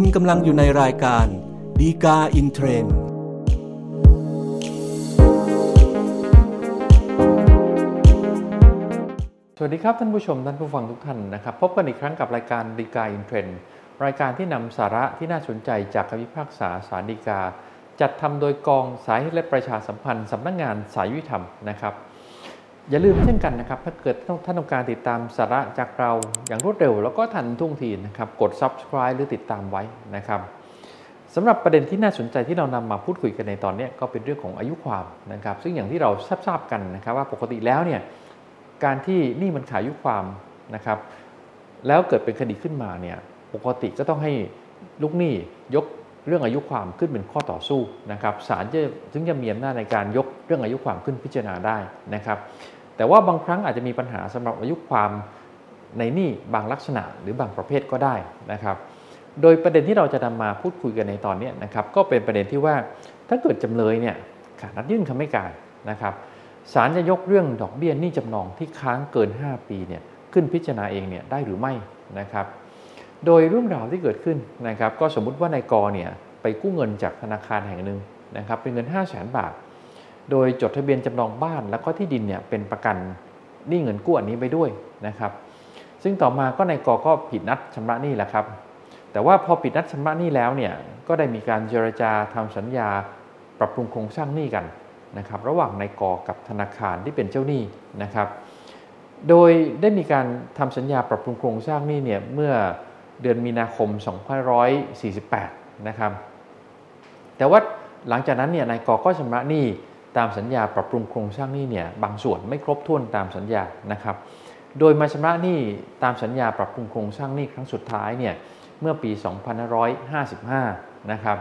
คุณกำลังอยู่ในรายการ ฎีกาอินเทรนด์สวัสดีครับท่านผู้ชมท่านผู้ฟังทุกท่านนะครับ พบกันอีกครั้งกับรายการฎีกาอินเทรนด์รายการที่นำสาระที่น่าสนใจจากคำพิพากษาศาลฎีกา จัดทำโดยกองสารนิเทศและประชาสัมพันธ์สำนักงานศาลยุติธรรมนะครับ อย่าลืมเช่นกันนะครับถ้าเกิดท่านต้องการติดตามสาระจากเราอย่างรวดเร็ว แล้วก็ทันท่วงทีนะครับกด subscribe หรือติดตามไว้นะครับสำหรับประเด็นที่น่าสนใจที่เรานำมาพูดคุยกันในตอนนี้ก็เป็นเรื่องของอายุความนะครับ ซึ่งอย่างที่เราทราบกันนะครับ ว่าปกติแล้วเนี่ยการที่นี่มันขายุความนะครับ แล้วเกิดเป็นคดีขึ้นมาเนี่ยปกติก็ต้องให้ลูกหนี้ยกเรื่องอายุความขึ้นเป็นข้อต่อสู้นะครับศาลจะถึงจะมีอำนาจในการยกเรื่องอายุความขึ้นพิจารณาได้นะครับ แต่ว่าบางครั้งอาจจะมีปัญหาสำหรับอายุความในหนี้บางลักษณะหรือบางประเภทก็ได้นะครับ โดยประเด็นที่เราจะนำมาพูดคุยกันในตอนนี้นะครับก็เป็นประเด็นที่ว่าถ้าเกิดจำเลยเนี่ยขาดนัดยื่นคำให้การนะครับศาลจะยกเรื่องดอกเบี้ยหนี้จำนองที่ค้างเกิน 5 ปีเนี่ยขึ้นพิจารณาเองเนี่ยได้หรือไม่นะครับ โดยเรื่องราวที่เกิดขึ้นนะครับ ก็สมมุติว่านายกเนี่ยไปกู้เงินจากธนาคารแห่งหนึ่งนะครับเป็นเงิน 5 0 0 0 0 0 บาท โดยจดทะเบียนจำนองบ้านแล้วก็ที่ดินเนี่ยเป็นประกันหนี้เงินกู้อันนี้ไปด้วยนะครับ ซึ่งต่อมาก็นายกก็ผิดนัดชำระหนี้แหละครับ แต่ว่าพอปิดนัดชำระหนี้แล้วเนี่ยก็ได้มีการเจรจาทำสัญญาปรับปรุงโครงสร้างหนี้กันนะครับระหว่างนายกกับธนาคารที่เป็นเจ้าหนี้นะครับ โดยได้มีการทำสัญญาปรับปรุงโครงสร้างหนี้เนี่ยเมื่อเดือนมีนาคม 2548 นะครับ แต่ว่าหลังจากนั้นเนี่ยนายกก็ชำระหนี้ ตามสัญญาปรับปรุงโครงสร้างหนี้เนี่ยบางส่วนไม่ครบถ้วนตามสัญญานะครับ โดยมาชำระหนี้ตามสัญญาปรับปรุงโครงสร้างหนี้ครั้งสุดท้ายเนี่ยเมื่อปี 2555 นะครับ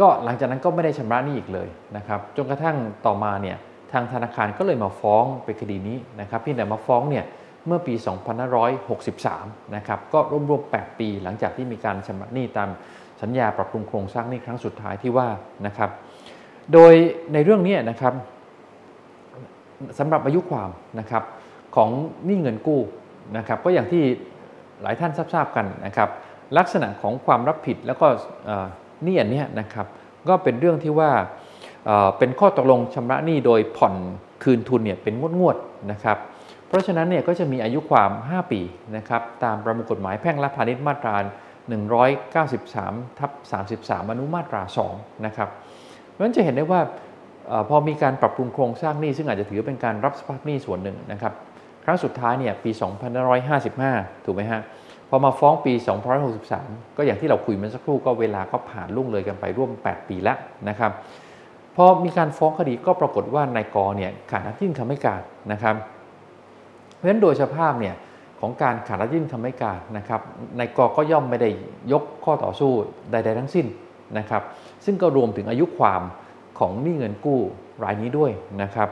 ก็หลังจากนั้นก็ไม่ได้ชำระหนี้อีกเลยนะครับ จนกระทั่งต่อมาเนี่ยทางธนาคารก็เลยมาฟ้องเป็นคดีนี้นะครับเพียงแต่มาฟ้องเนี่ยเมื่อปี 2563 นะครับ ก็รวมๆ 8 ปีหลังจากที่มีการชำระหนี้ตามสัญญาปรับปรุงโครงสร้างหนี้ครั้งสุดท้ายที่ว่านะครับ โดยในเรื่องนี้นะครับสำหรับอายุความนะครับของหนี้เงินกู้นะครับก็อย่างที่หลายท่านทราบกันนะครับลักษณะของความรับผิดแล้วก็หนี้อันนี้นะครับก็เป็นเรื่องที่ว่าเป็นข้อตกลงชำระหนี้โดยผ่อนคืนทุนเนี่ยเป็นงวดๆนะครับเพราะฉะนั้นเนี่ยก็จะมีอายุความ 5 ปีนะครับตามประมวลกฎหมายแพ่งและพาณิชย์มาตรา 193ทับ33 อนุมาตรา2นะครับ เพราะฉะนั้นจะเห็นได้ว่าพอมีการปรับปรุงโครงสร้างหนี้ซึ่งอาจจะถือเป็นการรับสภาพหนี้ส่วนหนึ่งนะครับ ครั้งสุดท้ายเนี่ยปี 2555 ถูกไหมฮะพอมาฟ้องปี 2563 ก็อย่างที่เราคุยมื่อสักครู่ก็เวลาก็ผ่านล่วงเลยกันไปร่วม 8 ปีแล้วนะครับพอมีการฟ้องคดีก็ปรากฏว่านายกเนี่ยขาดนัดยื่นคำให้การนะครับ เพราะฉะนั้นโดยสภาพเนี่ยของการขาดนัดยื่นคำให้การนะครับนายกก็ย่อมไม่ได้ยกข้อต่อสู้ใด ๆ ทั้งสิ้น นะครับ ซึ่งก็รวมถึงอายุความของหนี้เงินกู้รายนี้ด้วยนะครับ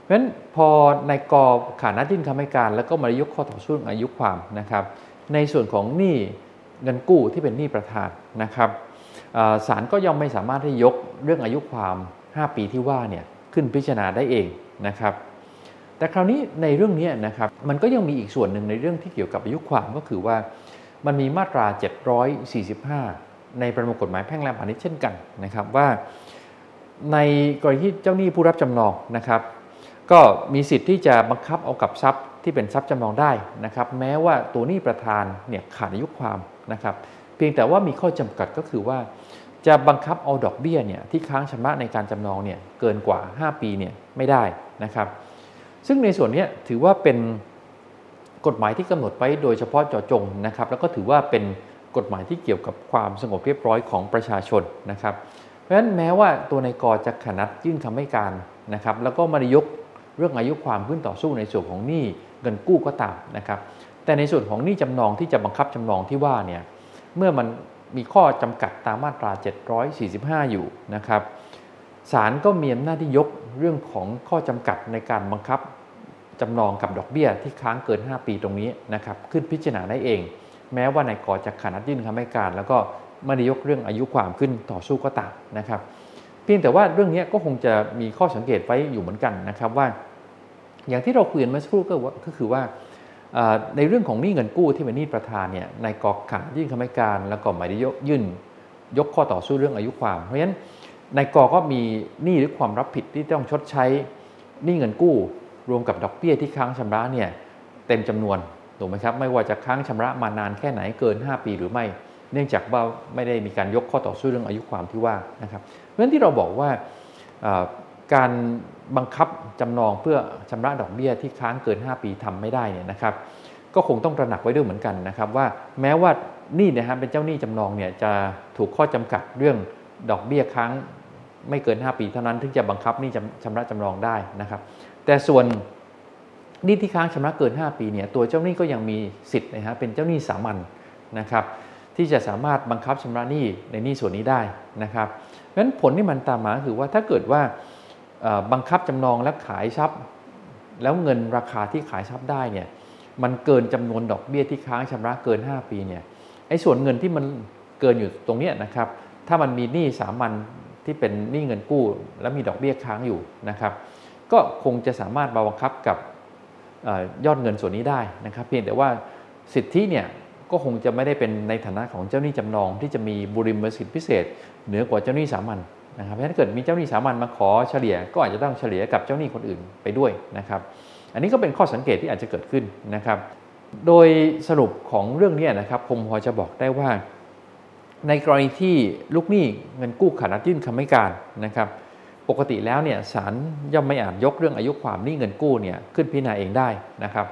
เพราะฉะนั้นพอนายกขาดนัดยื่นคำให้การ แล้วก็มายกข้อต่อสู้อายุความนะครับ ในส่วนของหนี้เงินกู้ที่เป็นหนี้ประธานนะครับศาลก็ย่อมไม่สามารถที่ยกเรื่องอายุความ 5 ปีที่ว่าเนี่ยขึ้นพิจารณาได้เองนะครับ แต่คราวนี้ในเรื่องนี้นะครับมันก็ยังมีอีกส่วนหนึ่งในเรื่องที่เกี่ยวกับอายุความก็คือว่ามันมีมาตรา 745 ในประมวลกฎหมายแพ่งและพาณิชย์เช่นกันนะครับว่า ในกรณีที่เจ้าหนี้ผู้รับจำนองนะครับ ก็มีสิทธิ์ที่จะบังคับเอากับทรัพย์ที่เป็นทรัพย์จำนองได้นะครับ แม้ว่าตัวหนี้ประธานเนี่ยขาดอายุความนะครับ เพียงแต่ว่ามีข้อจำกัดก็คือว่า จะบังคับเอาดอกเบี้ยเนี่ยที่ค้างชำระในการจำนองเนี่ยเกินกว่า 5 ปีเนี่ยไม่ได้นะครับ ซึ่งในส่วนนี้ถือว่าเป็นกฎหมายที่กำหนดไว้โดยเฉพาะเจาะจงนะครับ แล้วก็ถือว่าเป็น กฎหมายที่เกี่ยวกับความสงบเรียบร้อยของประชาชนนะครับ เพราะฉะนั้นแม้ว่าตัวนายกจะขนัดยื่นคำให้การนะครับ แล้วก็มายกเรื่องอายุความขึ้นต่อสู้ในส่วนของหนี้เงินกู้ก็ตามนะครับ แต่ในส่วนของหนี้จำนองที่จะบังคับจำนองที่ว่าเนี่ยเมื่อมันมีข้อจำกัดตามมาตรา 745 อยู่นะครับศาลก็มีอำนาจที่ยกเรื่องของข้อจำกัดในการบังคับจำนองกับดอกเบี้ยที่ค้างเกิน 5 ปีตรงนี้นะครับขึ้นพิจารณาได้เอง แม้ว่านายกจะขนัดยื่นคำให้การ แล้วก็ไม่ได้ยกเรื่องอายุความขึ้นต่อสู้ก็ตามนะครับ เพียงแต่ว่าเรื่องนี้ก็คงจะมีข้อสังเกตไว้อยู่เหมือนกันนะครับว่า อย่างที่เราคุยกันเมื่อสักครู่ก็คือว่าในเรื่องของหนี้เงินกู้ที่เป็นหนี้ประธานเนี่ยในกอกขายื่นคำให้การ แล้วก็หมายได้ยกยื่นยกข้อต่อสู้เรื่องอายุความ เพราะฉะนั้นในกอก็มีหนี้หรือความรับผิดที่ต้องชดใช้หนี้เงินกู้ รวมกับดอกเบี้ยที่ค้างชำระเนี่ยเต็มจำนวน ถูกไหมครับไม่ว่าจะค้างชำระมานานแค่ไหนเกิน 5 ปีหรือไม่ เนื่องจากว่าไม่ได้มีการยกข้อต่อสู้เรื่องอายุความที่ว่านะครับเพราะฉะนั้นที่เราบอกว่าการบังคับจำนองเพื่อชำระดอกเบี้ยที่ค้างเกิน 5 ปีทำไม่ได้เนี่ยนะครับ ก็คงต้องตระหนักไว้ด้วยเหมือนกันนะครับ ว่าแม้ว่านี่นะฮะเป็นเจ้าหนี้จำนองเนี่ยจะถูกข้อจำกัดเรื่องดอกเบี้ยค้างไม่เกิน 5 ปีเท่านั้นถึงจะบังคับนี่ชำระจำนองได้นะครับ แต่ส่วน นี่ที่ค้างชำระเกิน 5 ปีเนี่ยตัวเจ้าหนี้ก็ยังมีสิทธิ์นะฮะเป็นเจ้าหนี้สามัญนะครับที่จะสามารถบังคับชำระหนี้ในหนี้ส่วนนี้ได้นะครับเพราะฉะนั้นผลที่มันตามมาคือว่าถ้าเกิดว่าบังคับจำนองและขายทรัพย์ แล้วเงินราคาที่ขายทรัพย์ได้เนี่ยมันเกินจำนวนดอกเบี้ยที่ค้างชำระเกิน 5 ปีเนี่ยไอ้ส่วนเงินที่มันเกินอยู่ตรงนี้นะครับถ้ามันมีหนี้สามัญที่เป็นหนี้เงินกู้ แล้วมีดอกเบี้ยค้างอยู่นะครับก็คงจะสามารถบังคับกับ ยอดเงินส่วนนี้ได้นะครับเพียงแต่ว่าสิทธิเนี่ยก็คงจะไม่ได้เป็นในฐานะของเจ้าหนี้จำนอง ที่จะมีบุริมสิทธิพิเศษ เหนือกว่าเจ้าหนี้สามัญนะครับเพราะฉะนั้นเกิดมีเจ้าหนี้สามัญมาขอเฉลี่ย ก็อาจจะต้องเฉลี่ยกับเจ้าหนี้คนอื่นไปด้วยนะครับ อันนี้ก็เป็นข้อสังเกตที่อาจจะเกิดขึ้นนะครับ โดยสรุปของเรื่องนี้นะครับผมพอจะบอกได้ว่า ในกรณีที่ลูกหนี้เงินกู้ขาดนัดยื่นคำให้การนะครับ ปกติแล้วเนี่ยศาลย่อมไม่อาจยกเรื่องอายุความหนี้เงินกู้เนี่ยขึ้นพิจารณาเองได้นะครับ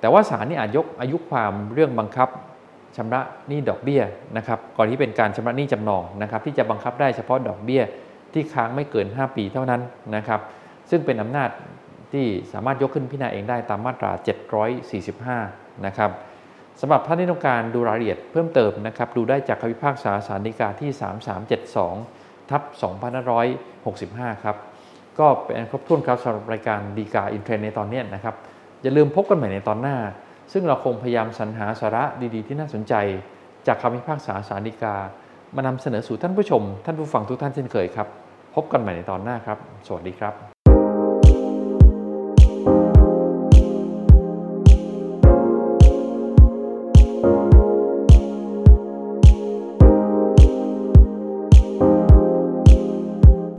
แต่ว่าศาลนี่อาจยกอายุความเรื่องบังคับชำระหนี้ดอกเบี้ยนะครับก่อนที่เป็นการชำระหนี้จำนองนะครับ ที่จะบังคับได้เฉพาะดอกเบี้ยที่ค้างไม่เกิน 5 ปีเท่านั้นนะครับ ซึ่งเป็นอำนาจที่สามารถยกขึ้นพิจารณาเองได้ตามมาตรา 745 นะครับสำหรับท่านที่ต้องการดูรายละเอียดเพิ่มเติมนะครับ ดูได้จากคำพิพากษาสารดีกาที่ 3372 ทับ2565 ครับ ก็เป็นครบถ้วนครับสำหรับรายการดีกาอินเทรนในตอนนี้นะครับ อย่าลืมพบกันใหม่ในตอนหน้า ซึ่งเราคงพยายามสรรหาสาระดีๆ ที่น่าสนใจ จากคำพิพากษาสารดีกามานำเสนอสู่ท่านผู้ชม ท่านผู้ฟังทุกท่านเช่นเคยครับ พบกันใหม่ในตอนหน้าครับ สวัสดีครับ